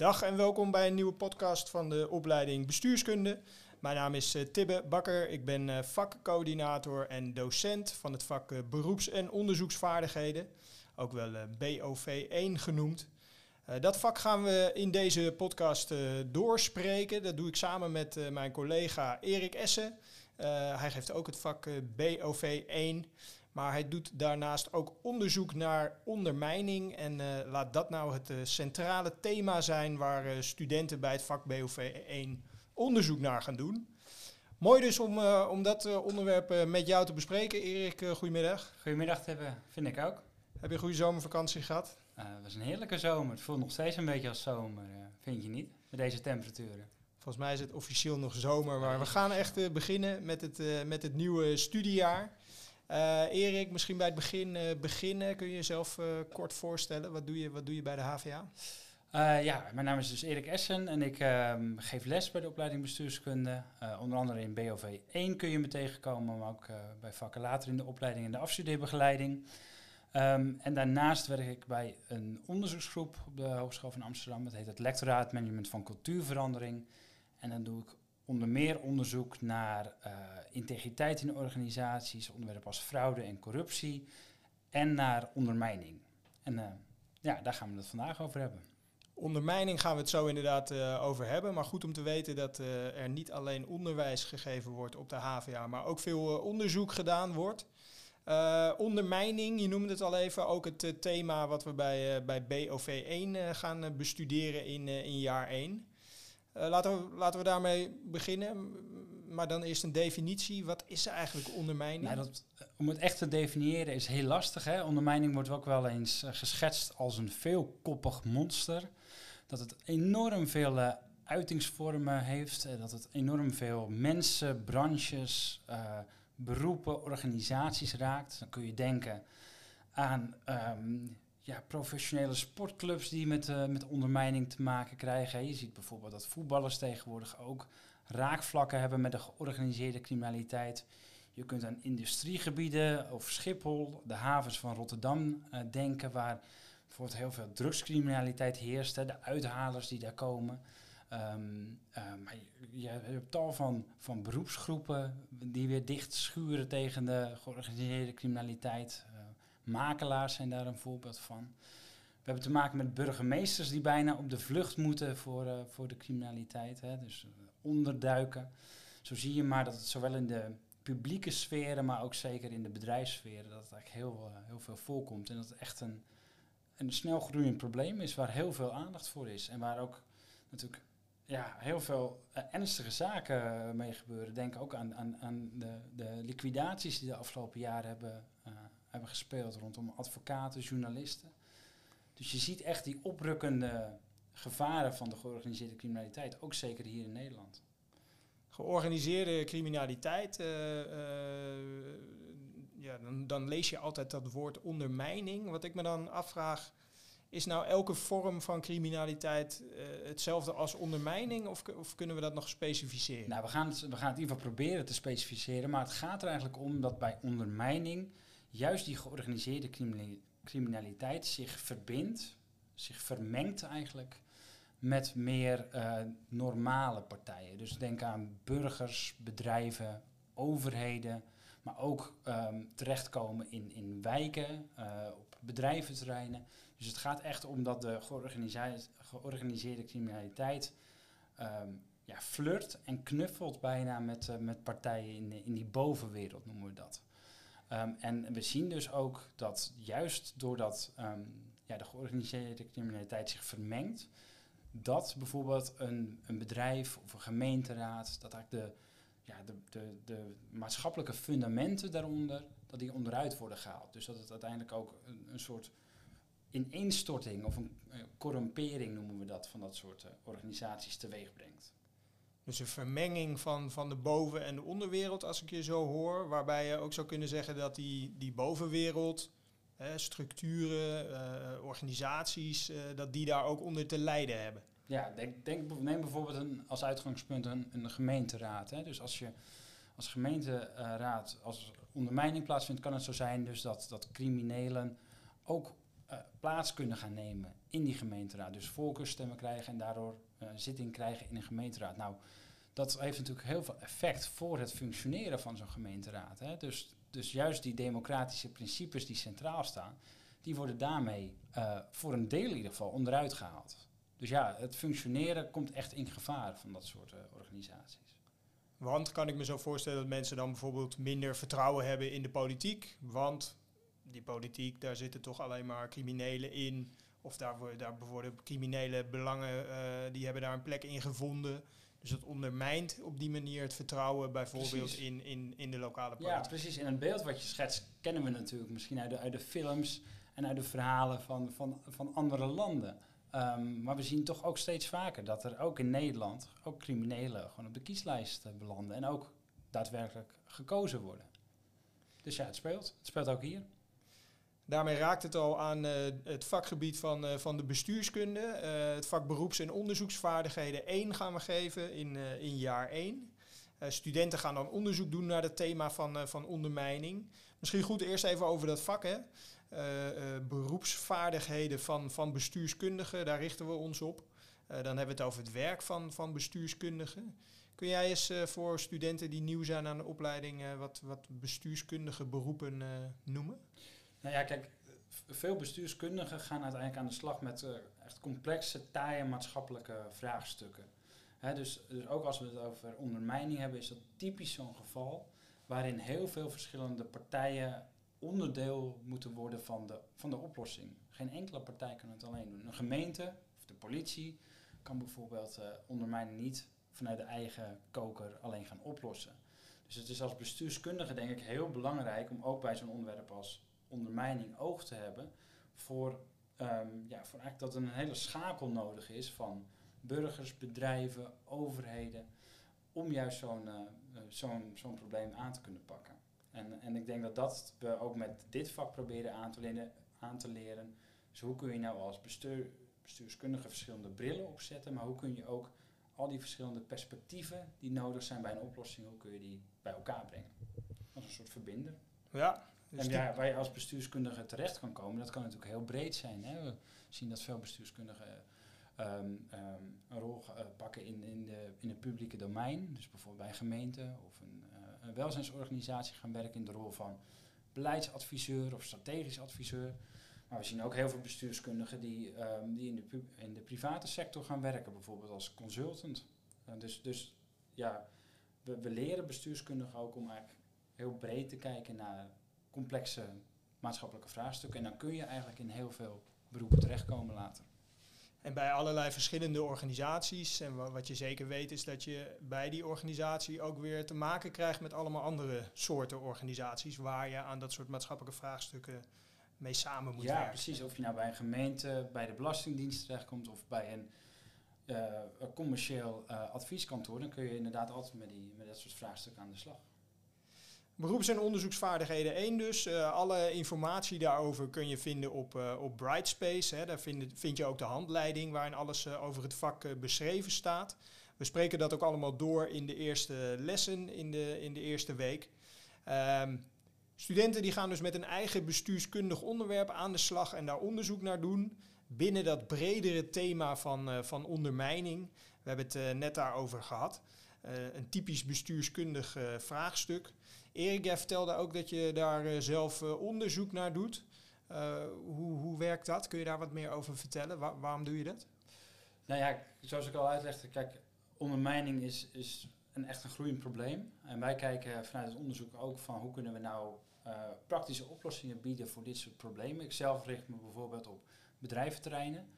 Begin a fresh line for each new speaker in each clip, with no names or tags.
Dag en welkom bij een nieuwe podcast van de opleiding Bestuurskunde. Mijn naam is uh, Tibbe Bakker. Ik ben uh, vakcoördinator en docent van het vak uh, Beroeps- en Onderzoeksvaardigheden, ook wel BOV1 genoemd. dat vak gaan we in deze podcast doorspreken. Dat doe ik samen met mijn collega Erik Essen. hij geeft ook het vak BOV1. Maar hij doet daarnaast ook onderzoek naar ondermijning. En uh, laat dat nou het uh, centrale thema zijn waar uh, studenten bij het vak BOV1 onderzoek naar gaan doen. Mooi dus om, om dat onderwerp met jou te bespreken. Erik, goedemiddag.
Goedemiddag, hebben, vind ik ook.
Heb je een goede zomervakantie gehad?
het was een heerlijke zomer. Het voelt nog steeds een beetje als zomer, vind je niet? Met deze temperaturen.
Volgens mij is het officieel nog zomer, maar we gaan echt beginnen met het, met het nieuwe studiejaar. Uh, Erik, misschien bij het begin uh, beginnen. Kun je jezelf uh, kort voorstellen? Wat doe, je, wat doe je bij de HVA?
ja, mijn naam is dus Erik Essen en ik ehm, geef les bij de opleiding bestuurskunde. onder andere in BOV 1 kun je me tegenkomen, maar ook bij vakken later in de opleiding en de afstudeerbegeleiding. Um, en daarnaast werk ik bij een onderzoeksgroep op de Hogeschool van Amsterdam. Dat heet het Lectoraat Management van Cultuurverandering. En dan doe ik onder meer onderzoek naar uh, integriteit in organisaties, onderwerpen als fraude en corruptie en naar ondermijning. En uh, ja, daar gaan we het vandaag over hebben.
Ondermijning gaan we het zo inderdaad uh, over hebben. Maar goed om te weten dat er niet alleen onderwijs gegeven wordt op de HVA, maar ook veel onderzoek gedaan wordt. ondermijning, je noemde het al even, ook het thema wat we bij, bij BOV1 gaan bestuderen in, in jaar 1. Uh, laten, we, laten we daarmee beginnen. Maar dan eerst een definitie. Wat is eigenlijk ondermijning?
Nou, dat, eh, om het echt te definiëren is heel lastig. Hè? Ondermijning wordt ook wel eens uh, geschetst als een veelkoppig monster. Dat het enorm veel uitingsvormen heeft. dat het enorm veel mensen, branches, beroepen, organisaties raakt. Dan kun je denken aan um, ja, professionele sportclubs die met, uh, met ondermijning te maken krijgen. Je ziet bijvoorbeeld dat voetballers tegenwoordig ook raakvlakken hebben met de georganiseerde criminaliteit. Je kunt aan industriegebieden of Schiphol, de havens van Rotterdam uh, denken, waar bijvoorbeeld heel veel drugscriminaliteit heerst, de uithalers die daar komen. Um, je, je, hebt tal van, van beroepsgroepen die weer dicht schuren tegen de georganiseerde criminaliteit. Uh, Makelaars zijn daar een voorbeeld van. We hebben te maken met burgemeesters die bijna op de vlucht moeten voor, uh, voor de criminaliteit. Hè. Dus uh, onderduiken. Zo zie je maar dat het zowel in de publieke sferen, maar ook zeker in de bedrijfssferen, dat het eigenlijk heel, uh, heel veel voorkomt. En dat het echt een, een snel groeiend probleem is waar heel veel aandacht voor is. En waar ook natuurlijk ja, heel veel ernstige zaken mee gebeuren. Denk ook aan, aan, aan de, de liquidaties die de afgelopen jaren hebben hebben gespeeld rondom advocaten, journalisten. Dus je ziet echt die oprukkende gevaren van de georganiseerde criminaliteit, ook zeker hier in Nederland.
Georganiseerde criminaliteit, uh, uh, ja, dan, dan, lees je altijd dat woord ondermijning. Wat ik me dan afvraag, is nou elke vorm van criminaliteit uh, hetzelfde als ondermijning of, of, kunnen we dat nog specificeren?
Nou, we gaan, het, we gaan het in ieder geval proberen te specificeren, maar het gaat er eigenlijk om dat bij ondermijning juist die georganiseerde criminaliteit zich verbindt, zich vermengt eigenlijk met meer uh, normale partijen. Dus denk aan burgers, bedrijven, overheden, maar ook um, terechtkomen in, in wijken, uh, op bedrijventerreinen. Dus het gaat echt om dat de georganiseerde, criminaliteit um, ja, flirt en knuffelt bijna met, uh, met partijen in, in die bovenwereld, noemen we dat. Um, en we zien dus ook dat juist doordat um, ja, de georganiseerde criminaliteit zich vermengt, dat bijvoorbeeld een, een bedrijf of een gemeenteraad, dat eigenlijk de, ja, de, de, de maatschappelijke fundamenten daaronder, dat die onderuit worden gehaald. Dus dat het uiteindelijk ook een, een soort ineenstorting of een, corrumpering noemen we dat, van dat soort uh, organisaties teweeg brengt.
Dus een vermenging van, van de boven- en de onderwereld, als ik je zo hoor. Waarbij je ook zou kunnen zeggen dat die, die bovenwereld, hè, structuren, uh, organisaties, uh, dat die daar ook onder te lijden hebben.
Ja, denk, denk, neem bijvoorbeeld een, als uitgangspunt een, een gemeenteraad. Hè. Dus als je als gemeenteraad, als ondermijning plaatsvindt, kan het zo zijn dus dat, dat criminelen ook eh, plaats kunnen gaan nemen in die gemeenteraad. Dus voorkeurstemmen krijgen en daardoor zitting krijgen in een gemeenteraad. Nou, dat heeft natuurlijk heel veel effect voor het functioneren van zo'n gemeenteraad. Hè. Dus, dus juist die democratische principes die centraal staan, die worden daarmee uh, voor een deel in ieder geval onderuit gehaald. Dus ja, het functioneren komt echt in gevaar van dat soort organisaties.
Want kan ik me zo voorstellen dat mensen dan bijvoorbeeld minder vertrouwen hebben in de politiek? Want die politiek, daar zitten toch alleen maar criminelen in. Of daar, worden, daar worden criminele belangen, uh, die hebben daar een plek in gevonden. Dus dat ondermijnt op die manier het vertrouwen bijvoorbeeld in, in, in de lokale politiek.
Ja, precies. En het beeld wat je schetst kennen we natuurlijk misschien uit de, uit de films en uit de verhalen van, van, van andere landen. Um, maar we zien toch ook steeds vaker dat er ook in Nederland ook criminelen gewoon op de kieslijst uh, belanden en ook daadwerkelijk gekozen worden. Dus ja, het speelt. Het speelt ook hier.
Daarmee raakt het al aan uh, het vakgebied van, uh, van de bestuurskunde. Uh, het vak beroeps- en onderzoeksvaardigheden 1 gaan we geven in, in jaar 1. studenten gaan dan onderzoek doen naar het thema van, van ondermijning. Misschien goed eerst even over dat vak. Hè? beroepsvaardigheden van, van bestuurskundigen, daar richten we ons op. dan hebben we het over het werk van, van bestuurskundigen. Kun jij eens voor studenten die nieuw zijn aan de opleiding wat, wat bestuurskundige beroepen noemen?
Nou ja, kijk, veel bestuurskundigen gaan uiteindelijk aan de slag met uh, echt complexe, taaie maatschappelijke vraagstukken. Dus, dus ook als we het over ondermijning hebben, is dat typisch zo'n geval waarin heel veel verschillende partijen onderdeel moeten worden van de, van de oplossing. Geen enkele partij kan het alleen doen. Een gemeente of de politie kan bijvoorbeeld uh, ondermijning niet vanuit de eigen koker alleen gaan oplossen. Dus het is als bestuurskundige denk ik heel belangrijk om ook bij zo'n onderwerp als ondermijning oog te hebben voor, um, ja, voor eigenlijk dat er een hele schakel nodig is van burgers, bedrijven, overheden, om juist zo'n uh, zo'n zo'n probleem aan te kunnen pakken. En, en ik denk dat dat we ook met dit vak proberen aan te leren. Aan te leren. Dus hoe kun je nou als bestuur, bestuurskundige verschillende brillen opzetten, maar hoe kun je ook al die verschillende perspectieven die nodig zijn bij een oplossing, hoe kun je die bij elkaar brengen? Als een soort verbinder.
Ja,
dus en ja, waar je als bestuurskundige terecht kan komen, dat kan natuurlijk heel breed zijn. Hè. We zien dat veel bestuurskundigen um, um, een rol uh, pakken in, in, de, in het publieke domein. Dus bijvoorbeeld bij een gemeente of een, uh, een welzijnsorganisatie gaan werken in de rol van beleidsadviseur of strategisch adviseur. Maar we zien ook heel veel bestuurskundigen die, um, die in, de in de private sector gaan werken, bijvoorbeeld als consultant. Uh, dus, dus ja, we, we leren bestuurskundigen ook om eigenlijk heel breed te kijken naar complexe maatschappelijke vraagstukken. En dan kun je eigenlijk in heel veel beroepen terechtkomen later.
En bij allerlei verschillende organisaties. En wat je zeker weet is dat je bij die organisatie ook weer te maken krijgt met allemaal andere soorten organisaties. Waar je aan dat soort maatschappelijke vraagstukken mee samen moet
ja,
werken.
Ja, precies. Of je nou bij een gemeente, bij de Belastingdienst terechtkomt of bij een, uh, een commercieel uh, advieskantoor. Dan kun je inderdaad altijd met, die, met dat soort vraagstukken aan de slag.
Beroeps- en onderzoeksvaardigheden 1 dus. Uh, alle informatie daarover kun je vinden op, uh, op Brightspace. Hè. Daar vind, vind, je ook de handleiding waarin alles uh, over het vak beschreven staat. We spreken dat ook allemaal door in de eerste lessen in de, in de eerste week. Um, studenten die gaan dus met een eigen bestuurskundig onderwerp aan de slag en daar onderzoek naar doen. Binnen dat bredere thema van, van ondermijning. We hebben het net daarover gehad. een typisch bestuurskundig vraagstuk. Erik, jij vertelde ook dat je daar uh, zelf uh, onderzoek naar doet. Uh, hoe, hoe werkt dat? Kun je daar wat meer over vertellen? Wa waarom doe je dat?
Nou ja, zoals ik al uitlegde, kijk, ondermijning is, is een echt een groeiend probleem. En wij kijken vanuit het onderzoek ook van hoe kunnen we nou praktische oplossingen bieden voor dit soort problemen. Ik zelf richt me bijvoorbeeld op bedrijventerreinen.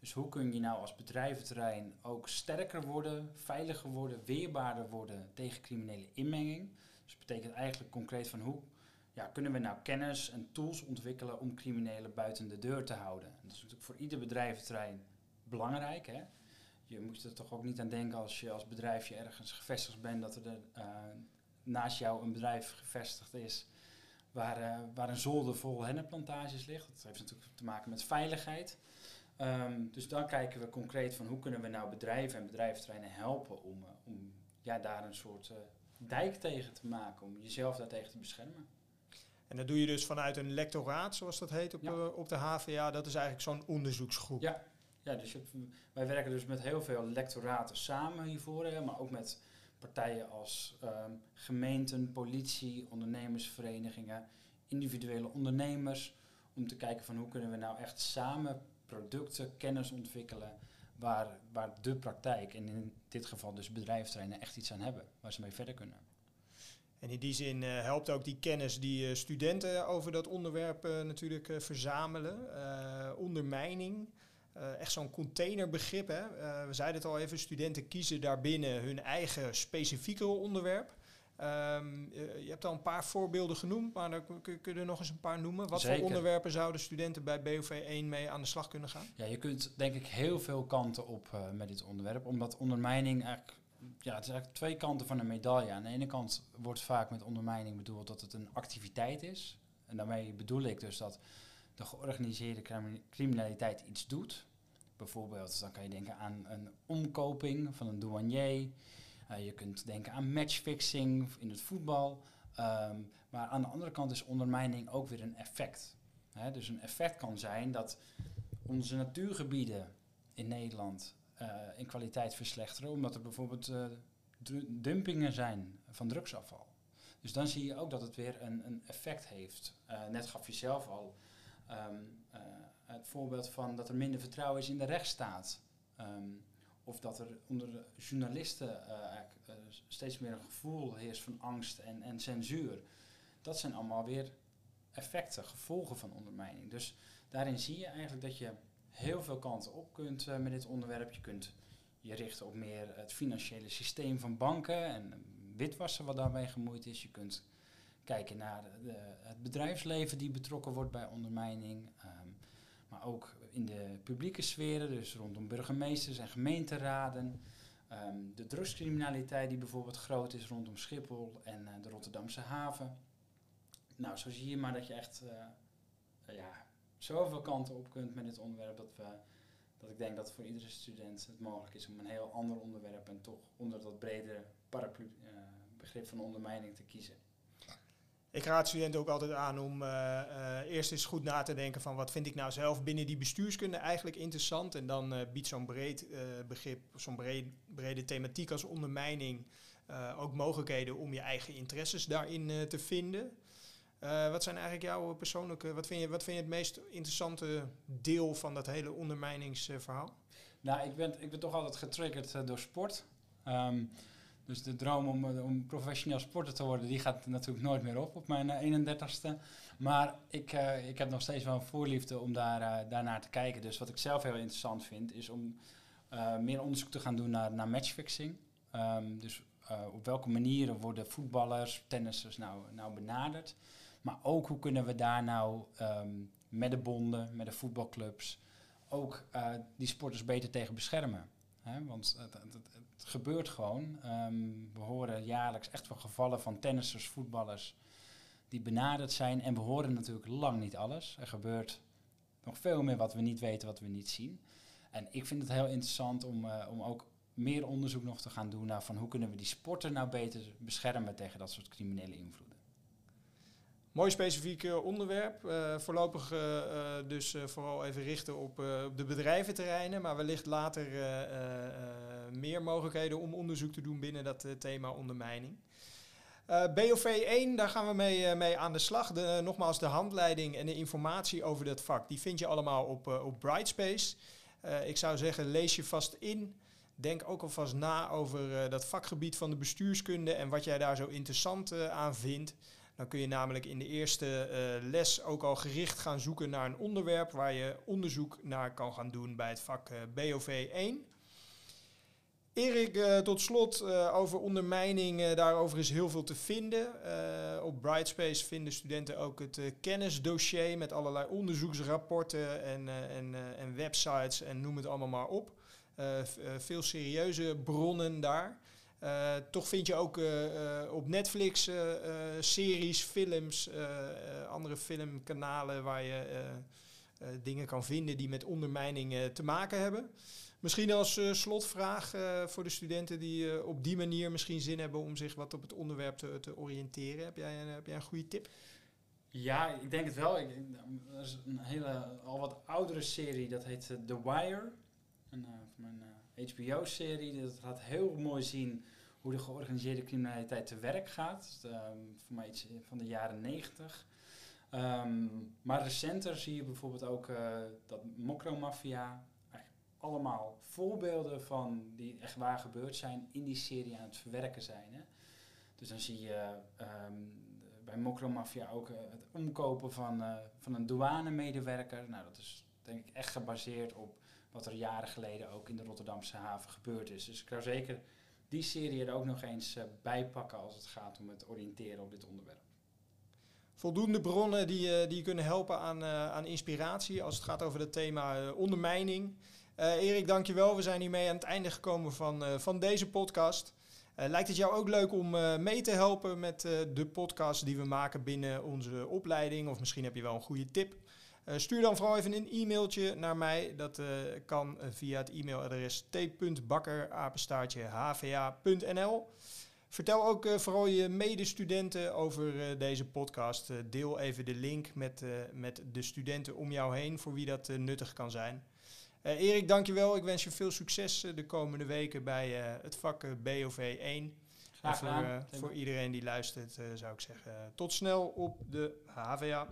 Dus hoe kun je nou als bedrijventerrein ook sterker worden, veiliger worden, weerbaarder worden tegen criminele inmenging? Dus dat betekent eigenlijk concreet van hoe ja, kunnen we nou kennis en tools ontwikkelen om criminelen buiten de deur te houden. En dat is natuurlijk voor ieder bedrijventerrein belangrijk. Hè? Je moet er toch ook niet aan denken als je als bedrijfje ergens gevestigd bent dat er de, uh, naast jou een bedrijf gevestigd is waar, uh, waar een zolder vol hennepplantages ligt. Dat heeft natuurlijk te maken met veiligheid. Um, dus dan kijken we concreet van hoe kunnen we nou bedrijven en bedrijventerreinen helpen om, uh, om ja, daar een soort dijk tegen te maken om jezelf daartegen te beschermen.
En dat doe je dus vanuit een lectoraat, zoals dat heet op,
Ja.
eh, op de HVA. Dat is eigenlijk zo'n onderzoeksgroep.
Ja. Ja, dus je wij werken dus met heel veel lectoraten samen hiervoor, hè, maar ook met partijen als ehm, gemeenten, politie, ondernemersverenigingen, individuele ondernemers, om te kijken van hoe kunnen we nou echt samen producten, kennis ontwikkelen waar, waar de praktijk, en in dit geval dus bedrijfsterreinen, echt iets aan hebben, waar ze mee verder kunnen.
En in die zin eh, helpt ook die kennis die eh, studenten over dat onderwerp eh, natuurlijk verzamelen. Ondermijning, echt zo'n containerbegrip. Hè? We zeiden het al even, studenten kiezen daarbinnen hun eigen specifieke onderwerp. Ehm, eh, je hebt al een paar voorbeelden genoemd, maar dan kun, je er nog eens een paar noemen. Wat
Zeker.
voor onderwerpen zouden studenten bij BOV 1 mee aan de slag kunnen gaan?
Ja, je kunt denk ik heel veel kanten op eh, met dit onderwerp. Omdat ondermijning eigenlijk, ja, het is eigenlijk twee kanten van een medaille. Aan de ene kant wordt vaak met ondermijning bedoeld dat het een activiteit is. En daarmee bedoel ik dus dat de georganiseerde crimi- criminaliteit iets doet. Bijvoorbeeld, dan kan je denken aan een omkoping van een douanier. Eh, je kunt denken aan matchfixing in het voetbal. Ehm, maar aan de andere kant is ondermijning ook weer een effect. Dus een effect kan zijn dat onze natuurgebieden in Nederland eh, in kwaliteit verslechteren, omdat er bijvoorbeeld eh, du- dumpingen zijn van drugsafval. Dus dan zie je ook dat het weer een, een effect heeft. Net gaf je zelf al ehm, eh, het voorbeeld van dat er minder vertrouwen is in de rechtsstaat. Ehm, of dat er onder de journalisten eh, eh, steeds meer een gevoel heerst van angst en, en censuur. Dat zijn allemaal weer effecten, gevolgen van ondermijning. Dus daarin zie je eigenlijk dat je heel veel kanten op kunt eh, met dit onderwerp. Je kunt je richten op meer het financiële systeem van banken en witwassen wat daarmee gemoeid is. Je kunt kijken naar de- het bedrijfsleven die betrokken wordt bij ondermijning. ehm, maar ook in de publieke sferen, dus rondom burgemeesters en gemeenteraden. Ehm, de drugscriminaliteit die bijvoorbeeld groot is rondom Schiphol en eh, de Rotterdamse haven. Nou, zo zie je maar dat je echt eh, ja, zoveel kanten op kunt met dit onderwerp dat, we, dat ik denk dat voor iedere student het mogelijk is om een heel ander onderwerp en toch onder dat bredere paraplu eh, begrip van ondermijning te kiezen.
Ik raad studenten ook altijd aan om eh, eh, eerst eens goed na te denken van wat vind ik nou zelf binnen die bestuurskunde eigenlijk interessant. En dan eh, biedt zo'n breed begrip, zo'n breed, brede thematiek als ondermijning ook mogelijkheden om je eigen interesses daarin te vinden. Wat zijn eigenlijk jouw persoonlijke, wat vind, je, wat vind je het meest interessante deel van dat hele ondermijningsverhaal?
Nou, ik ben, ik ben toch altijd getriggerd door sport. Ehm, dus de droom om, eh, om professioneel sporter te worden, die gaat natuurlijk nooit meer op op mijn eh, 31ste. Maar ik, eh, ik heb nog steeds wel een voorliefde om daar, eh, daarnaar te kijken. Dus wat ik zelf heel interessant vind, is om eh, meer onderzoek te gaan doen naar, naar matchfixing. Ehm, dus eh, op welke manieren worden voetballers, tennissers nou, nou benaderd. Maar ook hoe kunnen we daar nou ehm, met de bonden, met de voetbalclubs, ook eh, die sporters beter tegen beschermen. Want het, het, gebeurt gewoon. Ehm, we horen jaarlijks echt wel gevallen van tennissers, voetballers die benaderd zijn. En we horen natuurlijk lang niet alles. Er gebeurt nog veel meer wat we niet weten, wat we niet zien. En ik vind het heel interessant om, eh, om ook meer onderzoek nog te gaan doen naar van hoe kunnen we die sporter nou beter beschermen tegen dat soort criminele invloeden.
Mooi specifiek onderwerp. Eh, voorlopig eh, eh, dus vooral even richten op, de bedrijventerreinen. Maar wellicht later meer mogelijkheden om onderzoek te doen binnen dat thema ondermijning. Eh, BOV 1, daar gaan we mee, mee aan de slag. De, nogmaals, de handleiding en de informatie over dat vak, die vind je allemaal op, op Brightspace. Ik zou zeggen, lees je vast in. Denk ook alvast na over dat vakgebied van de bestuurskunde en wat jij daar zo interessant aan vindt. Dan kun je namelijk in de eerste eh, les ook al gericht gaan zoeken naar een onderwerp waar je onderzoek naar kan gaan doen bij het vak eh, BOV 1. Erik, eh, tot slot over ondermijning. daarover is heel veel te vinden. Op Brightspace vinden studenten ook het kennisdossier met allerlei onderzoeksrapporten en, en, en websites en noem het allemaal maar op. Veel serieuze bronnen daar. Eh, toch vind je ook eh, eh, op Netflix series, films, andere filmkanalen waar je dingen kan vinden die met ondermijning te maken hebben. Misschien als slotvraag voor de studenten die op die manier misschien zin hebben om zich wat op het onderwerp te, te oriënteren. Heb jij, een- heb jij een goede tip?
Ja, ik denk het wel. Ik, er is een hele, al wat oudere serie, dat heet The Wire. Uh, van een HBO-serie. Dat laat heel mooi zien hoe de georganiseerde criminaliteit te werk gaat. Um, voor mij iets van de jaren negentig. Um, maar recenter zie je bijvoorbeeld ook uh, dat mokromafia, allemaal voorbeelden van die echt waar gebeurd zijn, in die serie aan het verwerken zijn. Hè. Dus dan zie je um, bij mokromafia ook uh, het omkopen van, uh, van een douanemedewerker. Nou, dat is denk ik echt gebaseerd op wat er jaren geleden ook in de Rotterdamse haven gebeurd is. Dus ik zou zeker die serie er ook nog eens uh, bij pakken als het gaat om het oriënteren op dit onderwerp.
Voldoende bronnen die, die je kunnen helpen aan, aan inspiratie als het gaat over het thema ondermijning. Uh, Erik, dankjewel. We zijn hiermee aan het einde gekomen van, van deze podcast. Lijkt het jou ook leuk om mee te helpen met de podcast die we maken binnen onze opleiding? Of misschien heb je wel een goede tip. Stuur dan vooral even een e-mailtje naar mij. Dat kan via het e-mailadres t.bakkerapenstaartje.hva.nl. Vertel ook vooral je medestudenten over deze podcast. deel even de link met, met de studenten om jou heen voor wie dat nuttig kan zijn. Erik, dankjewel. Ik wens je veel succes de komende weken bij het vak BOV 1.
Graag
voor, voor iedereen die luistert zou ik zeggen tot snel op de HVA.